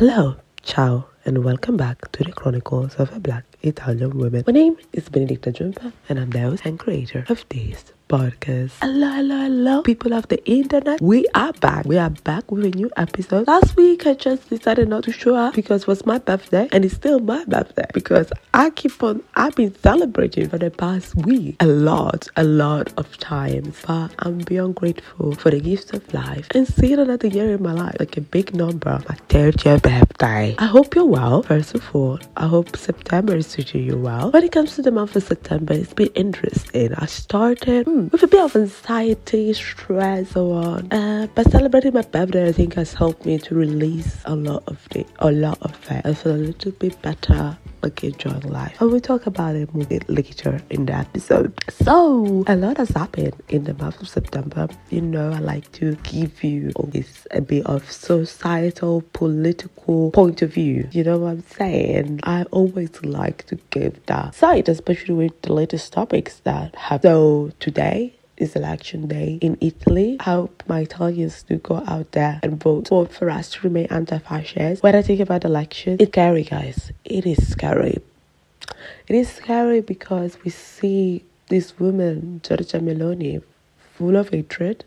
Hello, ciao, and welcome back to the Chronicles of a Black Italian Woman. My name is Benedicta Jumpa, and I'm the host and creator of this podcast. Hello, hello, hello, people of the internet. We are back. We are back with a new episode. Last week, I just decided not to show up because it was my birthday, and it's still my birthday because I keep on, I've been celebrating for the past week a lot, a lot of times. But I'm beyond grateful for the gifts of life and seeing another year in my life, like a big number, my third year birthday. I hope you're well, first of all. I hope September is treating you well. When it comes to the month of September, it's been interesting. I started. Hmm, with a bit of anxiety, stress, so on. Uh, but celebrating my birthday, I think, has helped me to release a lot of the, a lot of it. I feel a little bit better like enjoying life. And we talk about it more later in the episode. So a lot has happened in the month of September. You know, I like to give you this a bit of societal, political point of view. You know what I'm saying? I always like to give that side, especially with the latest topics that have. So today is election day in Italy. I hope my Italians do go out there and vote, vote for us to remain anti-fascist. When I think about elections, it's scary, guys. It is scary. It is scary because we see this woman, Giorgia Meloni, full of hatred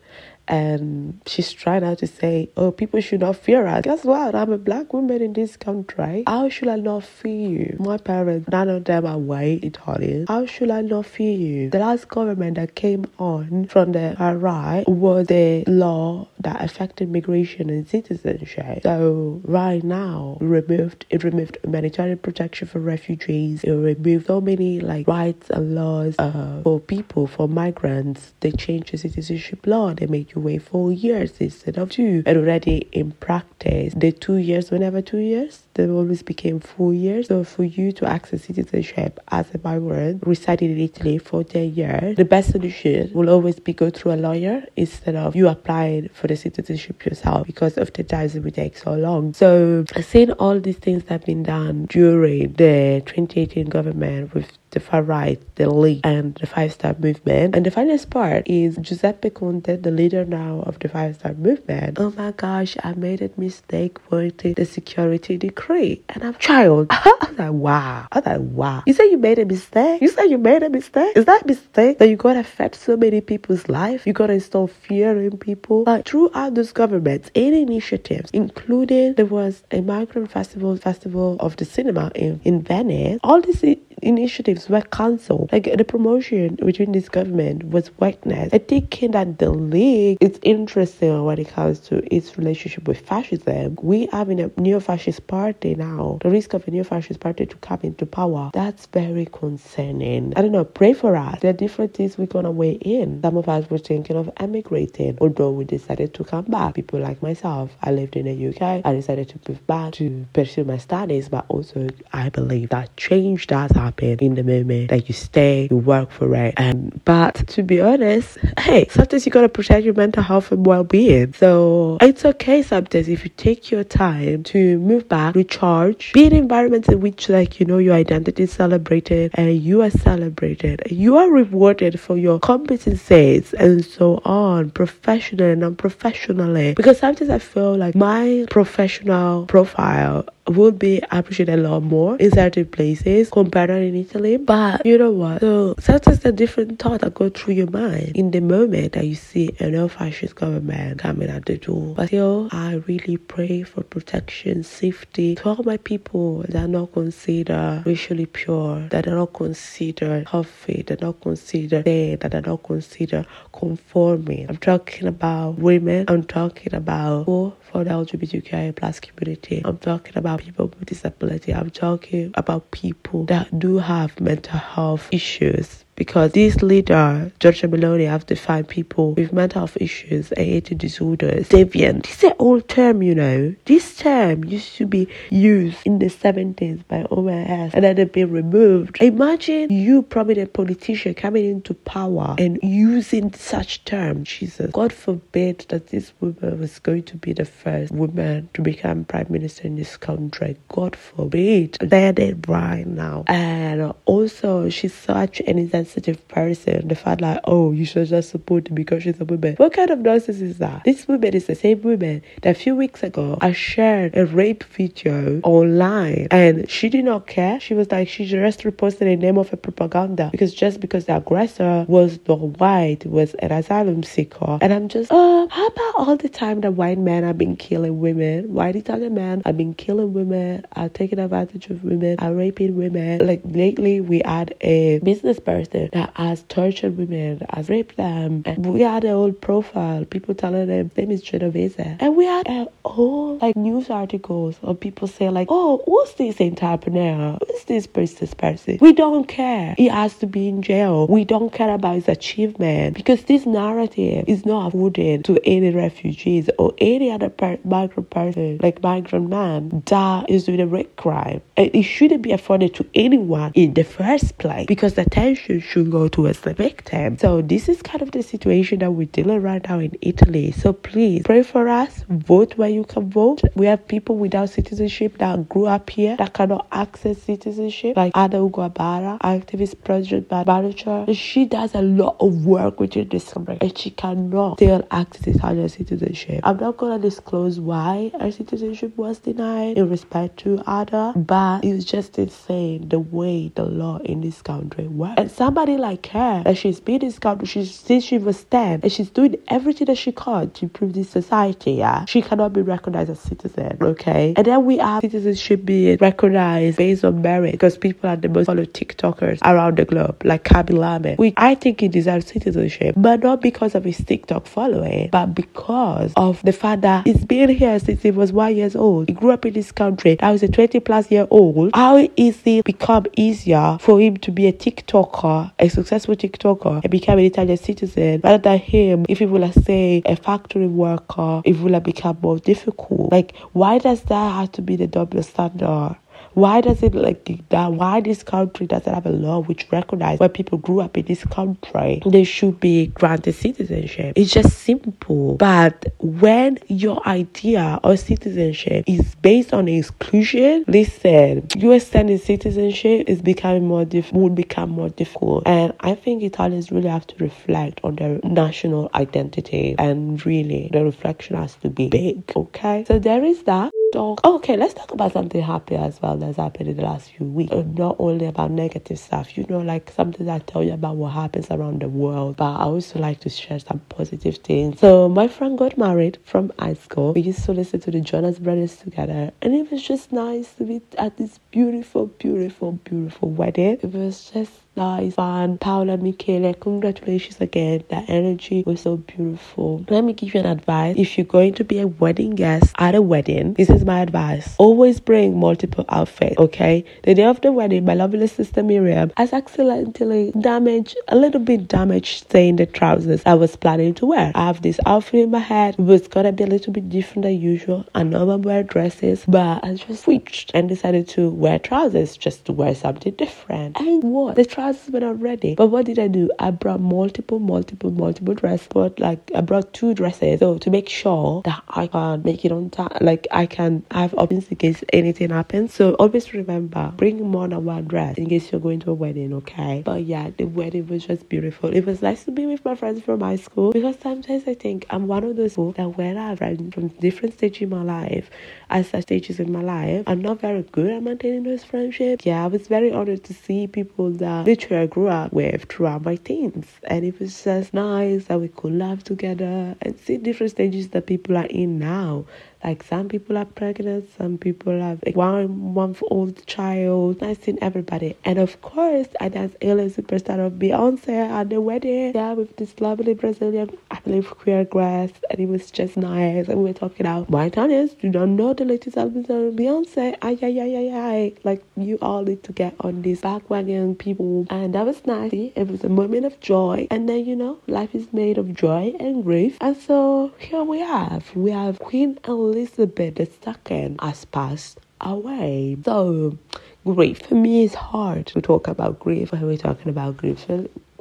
and she's trying now to say, oh, people should not fear us. Guess what? I'm a black woman in this country. How should I not fear you? My parents, none of them are white Italian. How should I not fear you? The last government that came on from the right was a law that affected migration and citizenship. So right now, removed it removed humanitarian protection for refugees. It removed so many like rights and laws uh, for people for migrants. They changed the citizenship law. They make wait four years instead of two. And already in practice, the two years, whenever two years, they always became four years. So for you to access citizenship as a migrant residing in Italy for 10 years, the best solution will always be go through a lawyer instead of you applying for the citizenship yourself because of the time it would take so long. So seeing all these things that have been done during the 2018 government with the far right, the League, and the Five Star Movement. And the funniest part is Giuseppe Conte, the leader now of the Five Star Movement. Oh my gosh, I made a mistake voting the security decree, and I'm child. I was like, wow. I was like, wow. You say you made a mistake? You say you made a mistake? Is that mistake that you gotta affect so many people's life? You gotta install fear in people? Like throughout those governments, any initiatives, including there was a migrant festival, festival of the cinema in, in Venice. All these initiatives were cancelled. Like the promotion between this government was weakness. I think that the league is interesting when it comes to its relationship with fascism. We have in a neo-fascist party now. The risk of a neo-fascist party to come into power. That's very concerning. I don't know. Pray for us. There are different things we're gonna weigh in. Some of us were thinking of emigrating, although we decided to come back. People like myself, I lived in the UK. I decided to move back to pursue my studies, but also I believe that change does happen happen in the moment that you stay, you work for it. And but to be honest, hey, sometimes you gotta protect your mental health and well-being. So it's okay sometimes if you take your time to move back, recharge, be in environments in which like you know your identity is celebrated and you are celebrated. You are rewarded for your competencies and so on, professionally and non-professionally. Because sometimes I feel like my professional profile would be appreciated a lot more in certain places compared to in Italy. But you know what? So sometimes the different thoughts that go through your mind in the moment that you see a neo-fascist government coming at the door. But still, I really pray for protection, safety to all my people that are not considered racially pure, that are not considered healthy, that are not considered dead, that are not considered conforming. I'm talking about women. I'm talking about people for the LGBTQIA plus community. I'm talking about people with disability. I'm talking about people that do have mental health issues because this leader, Giorgia Meloni, have defined people with mental health issues and eating disorders, deviant. This is an old term, you know. This term used to be used in the 70s by Omar S. and then it's been removed. Imagine you, prominent politician, coming into power and using such term. Jesus, God forbid that this woman was going to be the first woman to become prime minister in this country. God forbid. They're dead right now. And also, she's such an sensitive person. The fact like, oh, you should just support her because she's a woman. What kind of nonsense is that? This woman is the same woman that a few weeks ago I shared a rape video online and she did not care. She was like, she just reposted the name of a propaganda because just because the aggressor was not white, was an asylum seeker. And I'm just, oh, how about all the time that white men have been killing women? White Italian men have been killing women, are taking advantage of women, are raping women. Like lately, we had a business person that has tortured women, has raped them, and we had a whole profile. People telling them name is Genovese, and we had a whole like news articles of people saying like, oh, who's this entrepreneur? Who's this business person? We don't care. He has to be in jail. We don't care about his achievement because this narrative is not afforded to any refugees or any other per- migrant person, like migrant man that is doing a rape crime. And it shouldn't be afforded to anyone in the first place because the attention should go towards the victim. So this is kind of the situation that we're dealing right now in Italy. So please pray for us, vote where you can vote. We have people without citizenship that grew up here that cannot access citizenship, like Ada Ugo Abara, activist Project Barucher. She does a lot of work within this country and she cannot still access Italian citizenship. I'm not gonna disclose why her citizenship was denied in respect to Ada, but it's just insane the way the law in this country works. And somebody like her, that she's been in this since she was 10, and she's doing everything that she can to improve this society, yeah. She cannot be recognized as citizen, okay? And then we have citizenship being recognized based on merit because people are the most followed TikTokers around the globe, like Khaby Lame. We I think he deserves citizenship, but not because of his TikTok following, but because of the fact that he's been here since he was one years old. He grew up in this country. Now he's a 20 plus year old. How is it become easier for him to be a TikToker, a successful TikToker, and become an Italian citizen rather than him, if he will say a factory worker, it will have become more difficult. Like, why does that have to be the double standard? Why does it like that? Why this country doesn't have a law which recognizes when people grew up in this country, they should be granted citizenship? It's just simple. But when your idea of citizenship is based on exclusion, listen, you extending citizenship is becoming more would become more difficult. And I think Italians really have to reflect on their national identity and really the reflection has to be big. Okay. So there is that dog. okay, let's talk about something happy as well that's happened in the last few weeks. Uh, not only about negative stuff, you know, like something I tell you about what happens around the world, but I also like to share some positive things. So my friend got married from high school. We used to listen to the Jonas Brothers together, and it was just nice to be at this beautiful, beautiful, beautiful wedding. It was just nice, fun. Paola Michele, congratulations again. That energy was so beautiful. Let me give you an advice. If you're going to be a wedding guest at a wedding, this is my advice. Always bring multiple outfits, okay? The day of the wedding, my lovely sister Miriam has accidentally damaged, a little bit damaged, saying the trousers I was planning to wear. I have this outfit in my head. It was gonna be a little bit different than usual. I normally wear dresses, but I just switched and decided to wear trousers just to wear something different. And what? The trousers were not ready. But what did I do? I brought multiple, multiple, multiple dresses. But like I brought two dresses. So to make sure that I can make it on time, like I can have options in case anything happens. So always remember, bring more than one dress in case you're going to a wedding, okay? But yeah, the wedding was just beautiful. It was nice to be with my friends from high school because sometimes I think I'm one of those people that when I have friends from different stages in my life, as stages in my life, I'm not very good at maintaining those friendships. Yeah, I was very honored to see people that literally I grew up with throughout my teens. And it was just nice that we could laugh together and see different stages that people are in now. Like some people are pregnant, some people have a one month old child. I've seen everybody. And of course, I danced alien superstar of Beyonce at the wedding. Yeah, with this lovely Brazilian, I believe, queer grass. And it was just nice. And we were talking about, my honest, you don't know the latest album of Beyonce. Ay, ay, ay, ay, ay. Like, you all need to get on this bandwagon, people. And that was nice. It was a moment of joy. And then, you know, life is made of joy and grief. And so here we have, we have Queen Elizabeth Elizabeth II has passed away. So, grief for me is hard to talk about grief when we're talking about grief.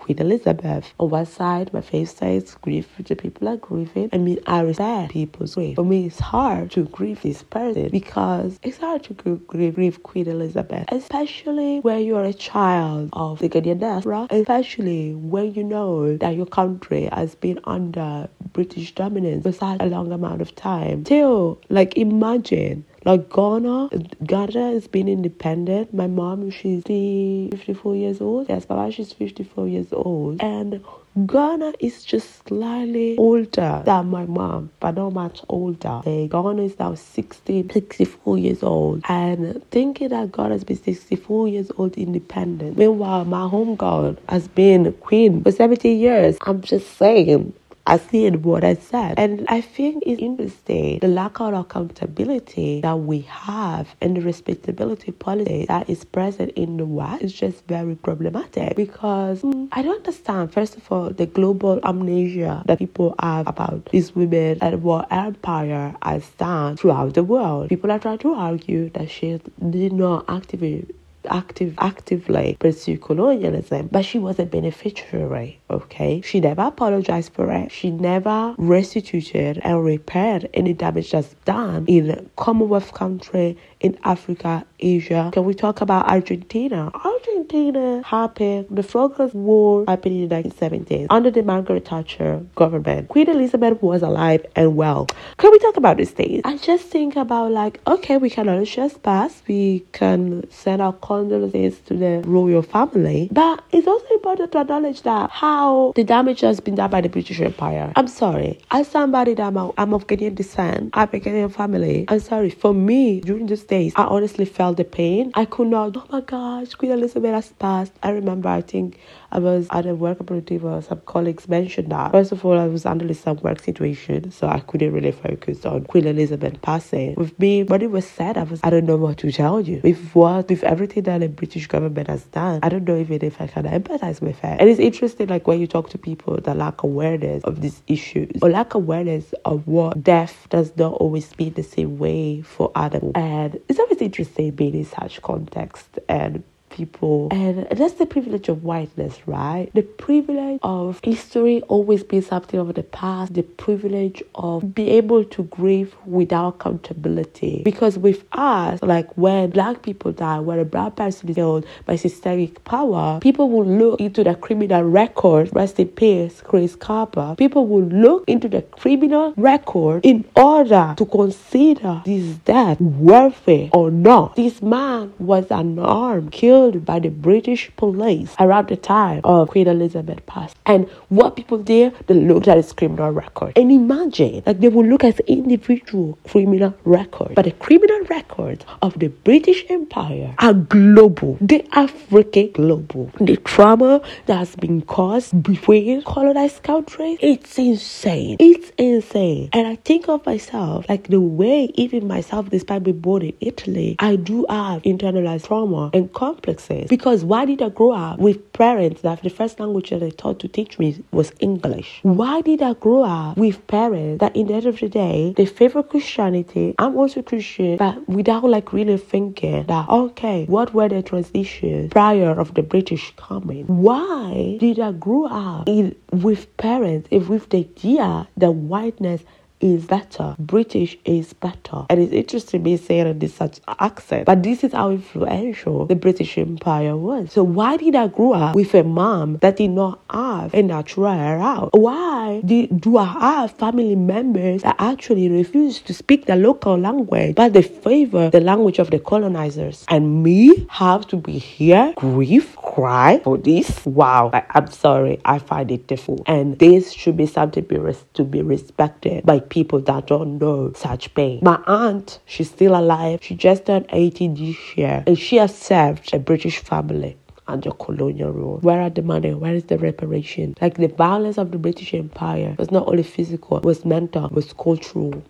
Queen Elizabeth. On one side, my face says grief, the people are grieving. I mean, I respect people's grief. For me, it's hard to grieve this person because it's hard to grieve, grieve Queen Elizabeth, especially when you're a child of the Ghanaian diaspora, especially when you know that your country has been under British dominance for such a long amount of time. Still, like imagine like Ghana, Ghana has been independent. My mom, she's 54 years old. Yes, Baba, she's 54 years old. And Ghana is just slightly older than my mom, but not much older. Uh, Ghana is now 60, 64 years old. And thinking that Ghana has been 64 years old independent. Meanwhile, my home girl has been queen for 70 years. I'm just saying, I see in what I said. And I think it's interesting the lack of accountability that we have and the respectability policy that is present in the West is just very problematic because mm, I don't understand, first of all, the global amnesia that people have about these women and what empire has done throughout the world. People are trying to argue that she did not activate active actively pursue colonialism, but she was a beneficiary. Okay, she never apologized for it. She never restituted and repaired any damage that's done in Commonwealth country in Africa, Asia. Can we talk about Argentina? Argentina happened, the Falklands War happened in the 1970s under the Margaret Thatcher government. Queen Elizabeth was alive and well. Can we talk about these things? I just think about like, okay, we can all just pass. We can send our condolences to the royal family. But it's also important to acknowledge that how the damage has been done by the British Empire. I'm sorry. As somebody that I'm, a, I'm of Ghanaian descent, I'm a Ghanaian family. I'm sorry. For me, during this days, I honestly felt the pain. I could not, oh my gosh, Queen Elizabeth has passed. I remember, I think I was at a work opportunity where uh, some colleagues mentioned that. First of all, I was under some um, work situation, so I couldn't really focus on Queen Elizabeth passing. With me, when it was said, I was, I don't know what to tell you. With what, with everything that the British government has done, I don't know even if I can empathize with it. And it's interesting, like when you talk to people that lack awareness of these issues or lack awareness of what death does not always mean the same way for animals. And it's always interesting being in such context and people. And that's the privilege of whiteness, right? The privilege of history always being something of the past, the privilege of being able to grieve without accountability. Because with us, like when black people die, when a black person is killed by systemic power, people will look into the criminal record, rest in peace, Chris Kaba. People will look into the criminal record in order to consider this death worthy or not. This man was unarmed, killed killed by the British police around the time of Queen Elizabeth passed. And what people did, they looked at his criminal record. And imagine, like they would look at individual criminal record, but the criminal records of the British Empire are global. They are freaking global. The trauma that has been caused between colonized countries, it's insane. It's insane. And I think of myself like the way even myself, despite being born in Italy, I do have internalized trauma and complex complexes. Because why did I grow up with parents that the first language that they taught to teach me was English? Why did I grow up with parents that in the end of the day they favor Christianity? I'm also Christian, but without like really thinking that okay, what were the transitions prior of the British coming? Why did I grow up in, with parents if with the idea that whiteness is better. British is better. And it's interesting me saying it in such accent. But this is how influential the British Empire was. So why did I grow up with a mom that did not have a natural out? Why did, do I have family members that actually refuse to speak the local language, but they favor the language of the colonizers? And me have to be here, grief, cry for this? Wow. I, I'm sorry. I find it difficult. And this should be something to be respected by people that don't know such pain. My aunt, she's still alive. She just turned 80 this year and she has served a British family under colonial rule. Where are the money? Where is the reparation? Like the violence of the British Empire was not only physical, it was mental, it was cultural.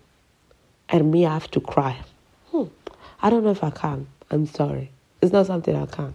And me, I have to cry. Hmm. I don't know if I can. I'm sorry. It's not something I can.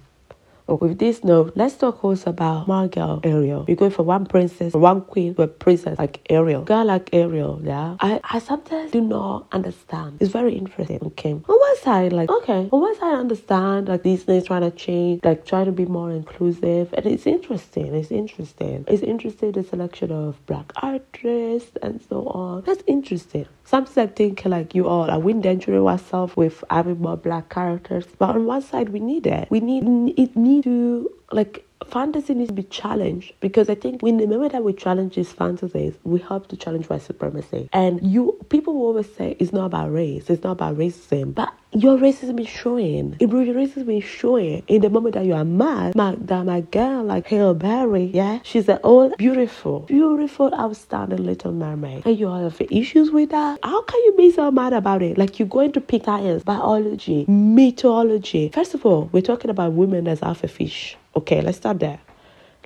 But with this note, let's talk also about my girl Ariel. We're going from one princess, one queen to a princess like Ariel. Girl like Ariel, yeah. I, I sometimes do not understand. It's very interesting. Okay. On one side, like okay, on one side I understand like Disney is trying to change, like trying to be more inclusive. And it's interesting. It's interesting. It's interesting the selection of black artists and so on. That's interesting. Sometimes I think like you all are we endangering ourselves with having more black characters. But on one side we need it. We need it need to like fantasy needs to be challenged because I think when the moment that we challenge these fantasies, we help to challenge white supremacy. And you people will always say it's not about race, it's not about racism, but your racism is showing. It your racism is showing in the moment that you are mad. My, that my girl, like Halle Bailey, yeah, she's an old, beautiful, beautiful, outstanding little mermaid. And you have issues with that. How can you be so mad about it? Like you're going to pick science, biology, mythology. First of all, we're talking about women as alpha fish. Okay, let's start there.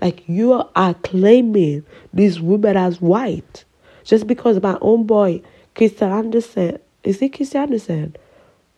Like you are claiming this woman as white just because my own boy, Christian Andersen, is he Christian Andersen?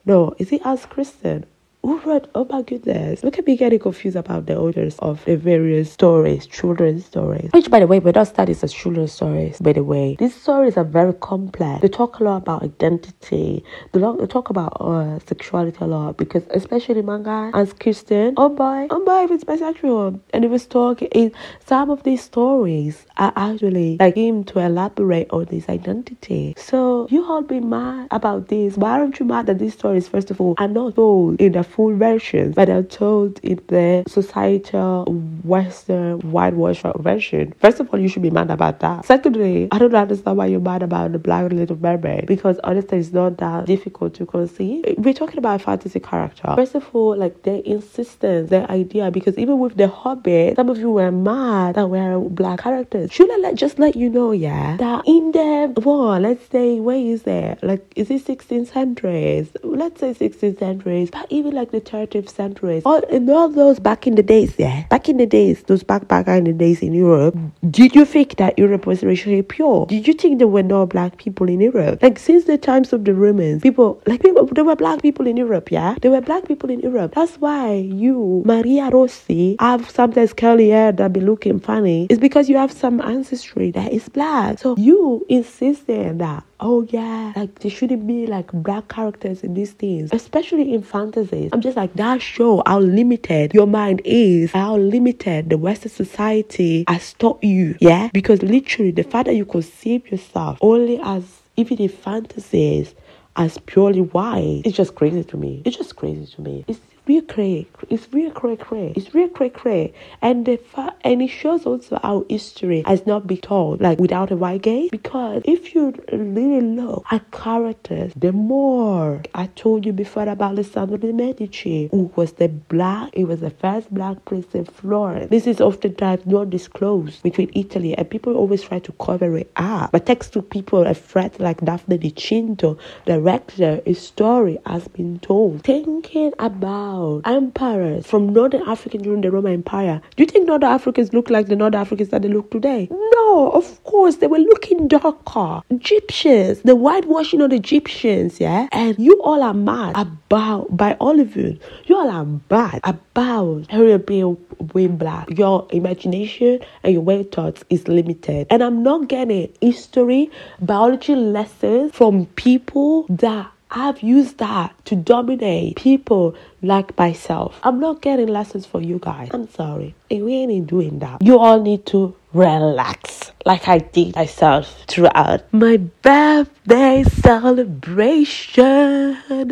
No, is he Hans Christian? Who wrote? Oh my goodness. Look at me getting confused about the authors of the various stories, children's stories. Which, by the way, we're not studies as children's stories, by the way. These stories are very complex. They talk a lot about identity. They talk about uh, sexuality a lot because, especially manga, Hans Christian, oh boy, oh boy, if it's bisexual. And it was talking, some of these stories are actually like him to elaborate on this identity. So, you all be mad about this. Why aren't you mad that these stories, first of all, are not told in the full version, but are told in the societal Western whitewash version. First of all, you should be mad about that. Secondly, I don't understand why you're mad about the Black Little Mermaid because honestly, it's not that difficult to conceive. We're talking about a fantasy character. First of all, like their insistence, their idea, because even with the Hobbit, some of you were mad that we're black characters. Should I let, just let you know, yeah, that in the war, let's say, where is there? Like, is it 16th centuries? Let's say 16th centuries, but even like like the 30th century. All in all those back in the days, yeah, back in the days, those back back in the days in Europe, did you think that Europe was racially pure? Did you think there were no black people in Europe? Like since the times of the Romans, people like people there were black people in Europe, yeah, there were black people in Europe. That's why you, Maria Rossi, have sometimes curly hair that be looking funny. It's because you have some ancestry that is black. So you insisting that oh yeah, like there shouldn't be like black characters in these things, especially in fantasies. I'm just like that show how limited your mind is, how limited the Western society has taught you. Yeah, because literally the fact that you conceive yourself only as even in fantasies as purely white, it's just crazy to me. It's just crazy to me. It's real cray. It's real cray cray. It's real cray cray. And the fa- and it shows also our history has not been told like without a white gaze. Because if you really look at characters, the more I told you before about Alessandro de Medici, who was the black, he was the first black prince in Florence. This is oftentimes not disclosed between Italy and people always try to cover it up. But thanks to people, a threat like Daphne Di Cinto, the rector, a story has been told. Thinking about empires from Northern Africa during the Roman Empire. Do you think Northern Africans look like the Northern Africans that they look today? No, of course, they were looking darker. Egyptians, the whitewashing of the Egyptians, yeah? And you all are mad about, by all of you, you all are mad about Harriet being way black. Your imagination and your way thoughts is limited. And I'm not getting history, biology lessons from people that I've used that to dominate people like myself. I'm not getting lessons for you guys. I'm sorry. We ain't doing that. You all need to relax like I did myself throughout my birthday celebration.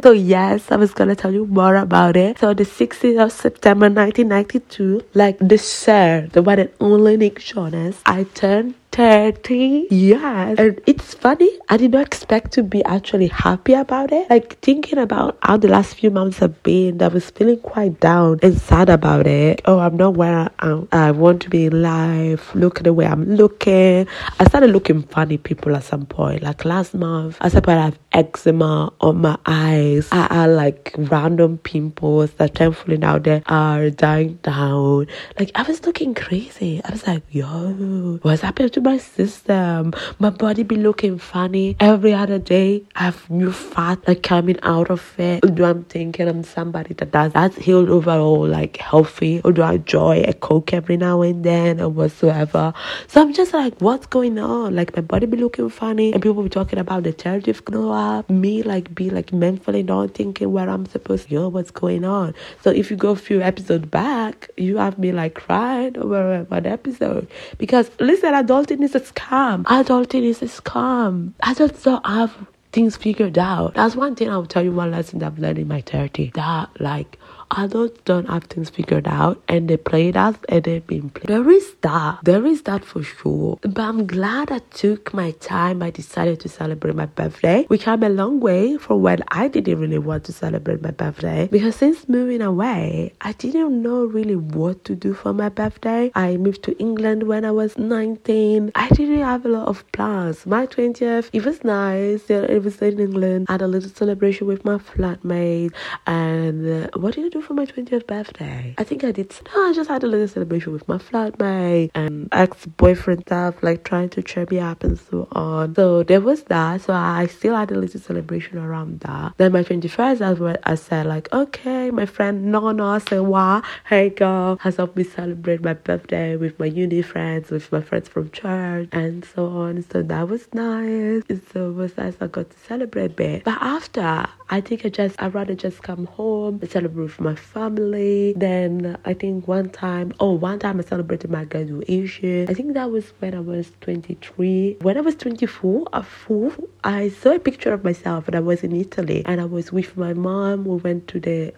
So, yes, I was gonna tell you more about it. So, the 16th of September 1992, like the sir, the one and only Nick Jonas, I turned 30 years. And it's funny, I did not expect to be actually happy about it. Like thinking about how the last few months have been, I was feeling quite down and sad about it. Oh, I'm not where I, am. I want to be in life. Look at the way I'm looking. I started looking funny people at some point. Like last month, I said, but I've eczema on my eyes. I had like random pimples that thankfully now they are dying down. Like I was looking crazy. I was like, yo, what's happening to my system? My body be looking funny every other day. I have new fat like coming out of it. Do I'm thinking I'm somebody that does that's healed overall, like healthy, or do I enjoy a coke every now and then or whatsoever? So I'm just like, what's going on? Like my body be looking funny, and people be talking about the territive glow up. Me like be like mentally not thinking where I'm supposed to what's going on. So if you go a few episodes back, you have me like crying over one episode because listen, adulting is a scam. Adulting is a scam. Adults don't have things figured out. That's one thing I'll tell you one lesson that I've learned in my 30 that like adults don't have things figured out and they play it out and they've been played. There is that. There is that for sure. But I'm glad I took my time. I decided to celebrate my birthday. We came a long way from when I didn't really want to celebrate my birthday. Because since moving away, I didn't know really what to do for my birthday. I moved to England when I was 19. I didn't have a lot of plans. My 20th, it was nice. It was in England. I had a little celebration with my flatmate. And uh, what did I do for my 20th birthday. I think I did. No, I just had a little celebration with my flatmate and ex boyfriend stuff, like trying to cheer me up and so on. So there was that. So I still had a little celebration around that. Then my 21st, that's when I said, like, okay, my friend Nona Sewa, hey girl, has helped me celebrate my birthday with my uni friends, with my friends from church, and so on. So that was nice. So it was nice I got to celebrate a bit. But after, I think I just, I'd rather just come home and celebrate with my family. Then I think one time, oh, one time I celebrated my graduation. I think that was when I was 23. When I was 24, a fool, I saw a picture of myself and I was in Italy and I was with my mom. We went to the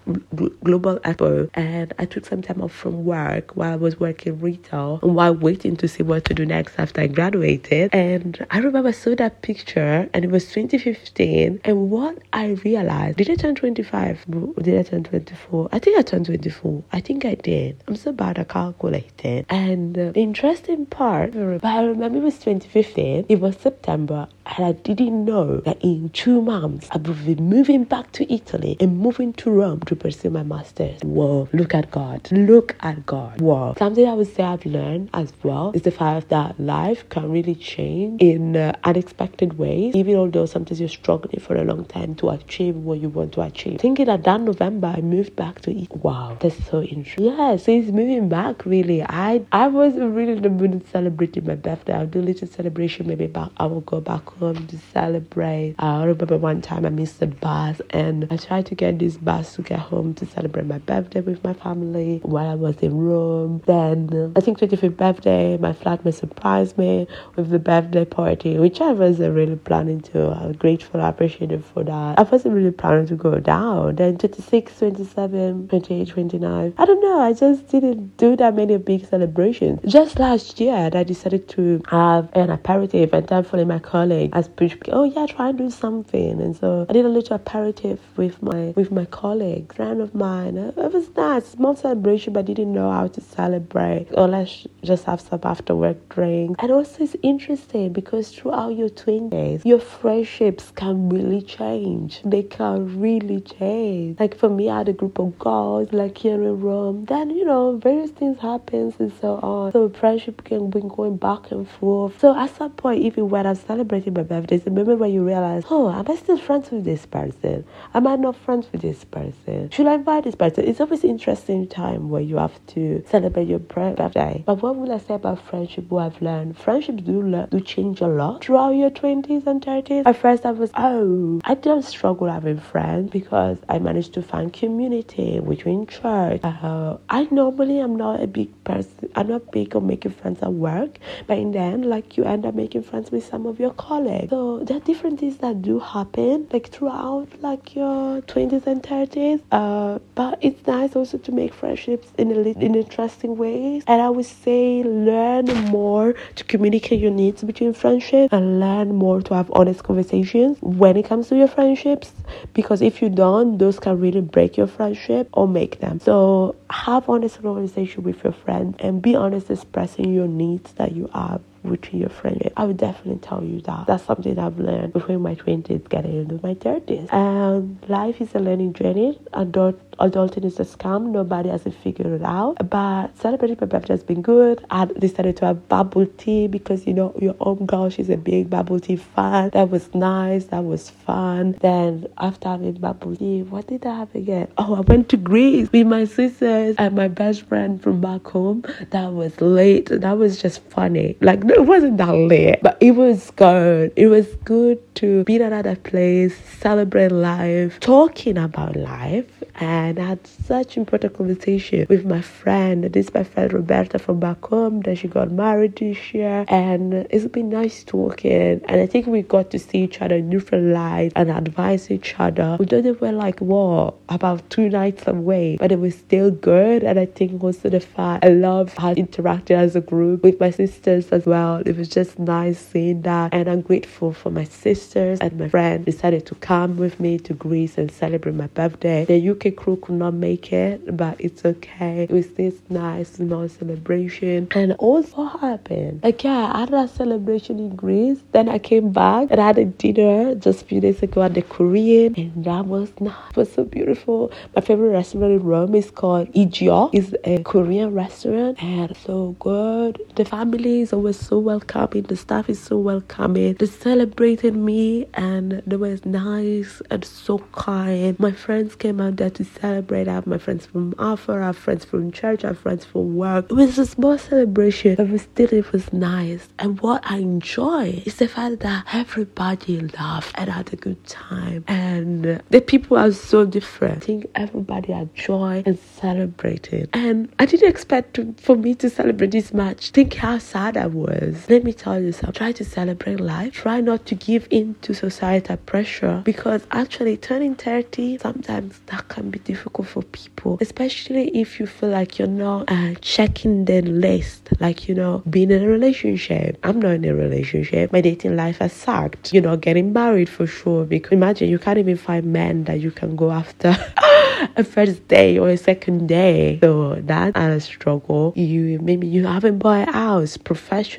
Global Expo and I took some time off from work while I was working retail and while waiting to see what to do next after I graduated. And I remember I saw that picture and it was 2015. And what I realized, did I turn 25? Did I turn 24? I think I turned 24. I think I did. I'm so bad at calculating. And uh, the interesting part, I remember it was 2015. It was September, and I didn't know that in two months I would be moving back to Italy and moving to Rome to pursue my master's. Whoa, look at God. Look at God. Whoa. Something I would say I've learned as well is the fact that life can really change in uh, unexpected ways, even although sometimes you're struggling for a long time to achieve what you want to achieve. Thinking that that November I moved back to Italy. Wow, that's so interesting. Yeah, so he's moving back really. I I was really in the mood celebrating my birthday. I'll do a little celebration maybe back I will go back home to celebrate. I remember one time I missed the bus and I tried to get this bus to get home to celebrate my birthday with my family while I was in Rome. Then I think 25th birthday, my flatmate surprised me with the birthday party, which I wasn't really planning to. I was grateful, I appreciated for that. I wasn't really planning to go down. Then 26, 27, 28, 29. I don't know. I just didn't do that many big celebrations. Just last year, I decided to have an aperitif, and thankfully my colleague has pushed me, oh yeah, try and do something. And so I did a little aperitif with my with my colleague, friend of mine. Uh, it was nice, small celebration, but I didn't know how to celebrate. Or let's just have some after work drink. And also it's interesting because throughout your 20s, your friendships can really change. They can really change. Like for me, I had a group of girls like here in Rome. Then you know various things happens and so on. So friendship can be going back and forth. So at some point, even when I'm celebrating my birthday, a moment where you realize, oh, am I still friends with this person? Am I not friends with this person? Should I invite this person? It's always interesting time where you have to celebrate your birthday. But what will I say about friendship? What I've learned, friendships do do change a lot throughout your twenties and thirties. At first, I was oh, I didn't struggle having friends because I managed to find community between church. Uh, I normally am not a big person. I'm not big on making friends at work, but in the end, like you end up making friends with some of your colleagues. So there are different things that do happen, like throughout like your twenties and thirties. Uh, but it's nice also to make friendships in a in interesting ways. And I would say learn more to communicate your needs between friendships and learn more to have honest conversations when it comes to your friendships. Because if you don't, those can really break your friendship or make them. So have honest conversation with your friend and be honest expressing your needs that you have rooting your friendship. I would definitely tell you that. That's something I've learned between my 20s getting into my 30s. And life is a learning journey. Adult, adulting is a scam. Nobody has it figured it out. But celebrating my birthday has been good. I decided to have bubble tea because, you know, your own girl, she's a big bubble tea fan. That was nice. That was fun. Then after having bubble tea, what did I have again? Oh, I went to Greece with my sisters and my best friend from back home. That was late. That was just funny. Like, no, it wasn't that late, but it was good. It was good to be in another place, celebrate life, talking about life, and I had such important conversation with my friend. This is my friend Roberta from back home. That she got married this year, and it's been nice talking. And I think we got to see each other in different light and advise each other. We don't even like what about two nights away, but it was still good. And I think also the fact I love how interacted as a group with my sisters as well. It was just nice seeing that, and I'm grateful for my sisters and my friend decided to come with me to Greece and celebrate my birthday. The UK crew could not make it, but it's okay. It was this nice small celebration, and also what happened? Like yeah, I had a celebration in Greece. Then I came back and I had a dinner just a few days ago at the Korean, and that was nice. It was so beautiful. My favorite restaurant in Rome is called Ijio. It's a Korean restaurant and so good. The family is always so welcoming. The staff is so welcoming. They celebrated me and they were nice and so kind. My friends came out there to celebrate. I have my friends from Alpha, I have friends from church, I have friends from work. It was a small celebration, but still it was nice. And what I enjoy is the fact that everybody laughed and had a good time. And the people are so different. I think everybody had joy and celebrated. And I didn't expect to, for me to celebrate this much. Think how sad I was. Let me tell you something. Try to celebrate life. Try not to give in to societal pressure because actually turning 30 sometimes that can be difficult for people, especially if you feel like you're not uh, checking the list, like you know, being in a relationship. I'm not in a relationship. My dating life has sucked. You know, getting married for sure. Because imagine you can't even find men that you can go after a first day or a second day. So that's a struggle. You maybe you haven't bought a house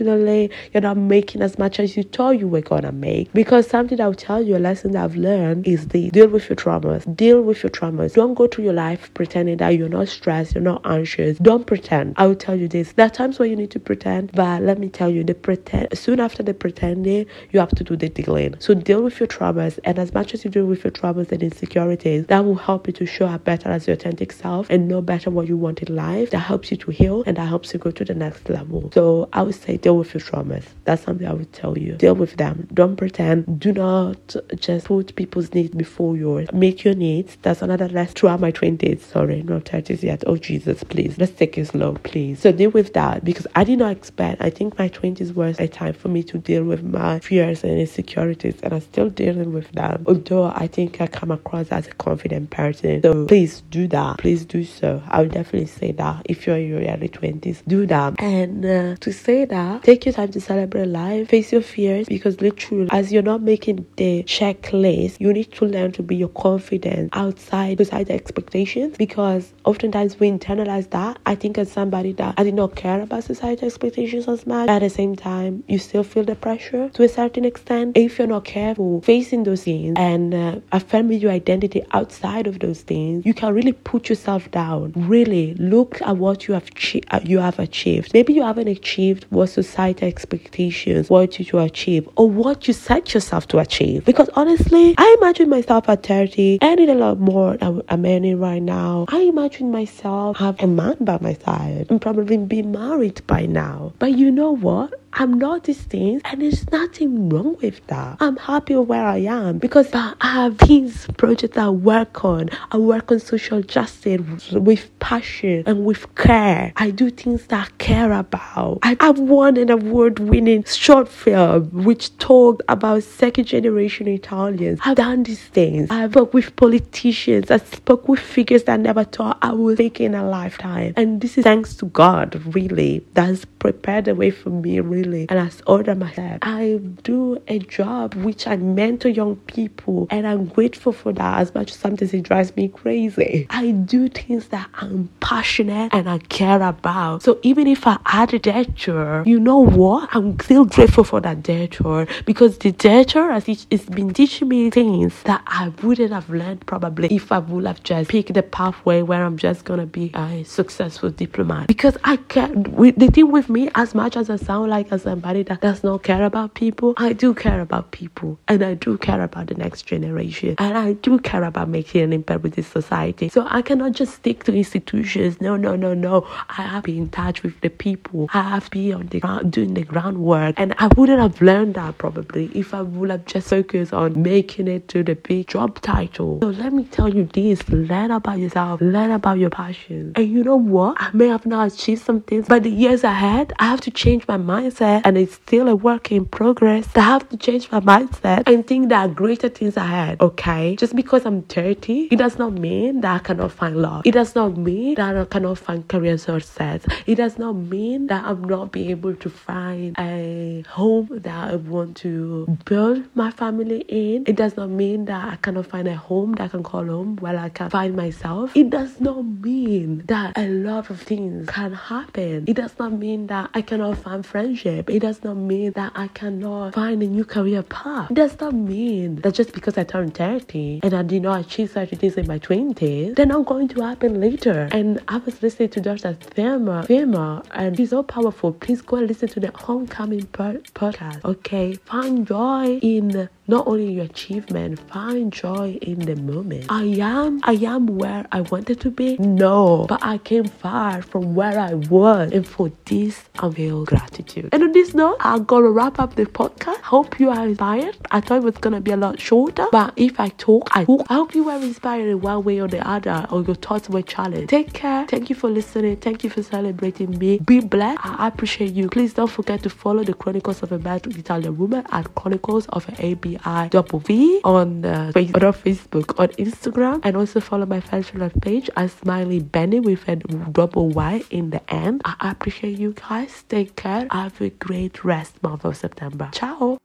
You're not making as much as you thought you were gonna make. Because something I'll tell you, a lesson that I've learned is the deal with your traumas. Deal with your traumas. Don't go through your life pretending that you're not stressed, you're not anxious. Don't pretend. I will tell you this. There are times where you need to pretend, but let me tell you, the pretend soon after the pretending, you have to do the dealing. So deal with your traumas, and as much as you deal with your traumas and insecurities, that will help you to show up better as your authentic self and know better what you want in life. That helps you to heal and that helps you go to the next level. So I would say deal with your traumas. That's something I would tell you. Deal with them. Don't pretend. Do not just put people's needs before yours. Make your needs. That's another lesson throughout my 20s. Sorry, not 30s yet. Oh, Jesus, please. Let's take it slow, please. So deal with that because I did not expect. I think my 20s was a time for me to deal with my fears and insecurities, and I'm still dealing with them. Although I think I come across as a confident person. So please do that. Please do so. I would definitely say that if you're in your early 20s, do that. And uh, to say that, take your time to celebrate life, face your fears because literally, as you're not making the checklist, you need to learn to be your confidence outside societal expectations because oftentimes we internalize that. I think as somebody that I did not care about societal expectations as much, at the same time, you still feel the pressure to a certain extent. If you're not careful facing those things and uh, affirming your identity outside of those things, you can really put yourself down. Really look at what you have chi- you have achieved. Maybe you haven't achieved what societal expectations want you to achieve or what you set yourself to achieve. Because honestly, I imagine myself at 30 earning a lot more than I'm earning right now. I imagine myself have a man by my side and probably be married by now. But you know what? I'm not these things, and there's nothing wrong with that. I'm happy where I am because I have these projects I work on. I work on social justice with passion and with care. I do things that I care about. I, have won an award winning short film which talked about second generation Italians. I've done these things. I've worked with politicians. I spoke with figures that I never thought I would take in a lifetime. And this is thanks to God, really, that has prepared the way for me, really and as order myself. I do a job which I mentor young people and I'm grateful for that as much as sometimes it drives me crazy. I do things that I'm passionate and I care about. So even if I add a detour, you know what? I'm still grateful for that detour because the detour has it's been teaching me things that I wouldn't have learned probably if I would have just picked the pathway where I'm just gonna be a successful diplomat. Because I can't. the thing with me, as much as I sound like a somebody that does not care about people, I do care about people and I do care about the next generation and I do care about making an impact with this society. So I cannot just stick to institutions. No, no, no, no. I have to be in touch with the people. I have to be on the ground doing the groundwork. And I wouldn't have learned that probably if I would have just focused on making it to the big job title. So let me tell you this learn about yourself, learn about your passion. And you know what? I may have not achieved some things, but the years ahead, I have to change my mindset and it's still a work in progress. I have to change my mindset and think there are greater things ahead. Okay. Just because I'm 30, it does not mean that I cannot find love. It does not mean that I cannot find career success. It does not mean that I'm not being able to find a home that I want to build my family in. It does not mean that I cannot find a home that I can call home while I can find myself. It does not mean that a lot of things can happen. It does not mean that I cannot find friendship. It does not mean that I cannot find a new career path. It does not mean that just because I turned 30 and I did not achieve certain things in my 20s, they're not going to happen later. And I was listening to Dr. Thema, Thema and he's so powerful. Please go and listen to the Homecoming podcast. Okay, find joy in not only your achievement, find joy in the moment. I am, I am where I wanted to be. No, but I came far from where I was, and for this I feel gratitude. And on this note, I'm gonna wrap up the podcast. Hope you are inspired. I thought it was gonna be a lot shorter, but if I talk, I talk. I hope you were inspired in one way or the other, or your thoughts were challenged. Take care. Thank you for listening. Thank you for celebrating me. Be blessed. I appreciate you. Please don't forget to follow the Chronicles of a Black Italian Woman at Chronicles of an AB I double V on uh, Facebook, on Facebook, on Instagram, and also follow my fashion page as Smiley Benny with a double Y in the end. I appreciate you guys. Take care. Have a great rest month of September. Ciao.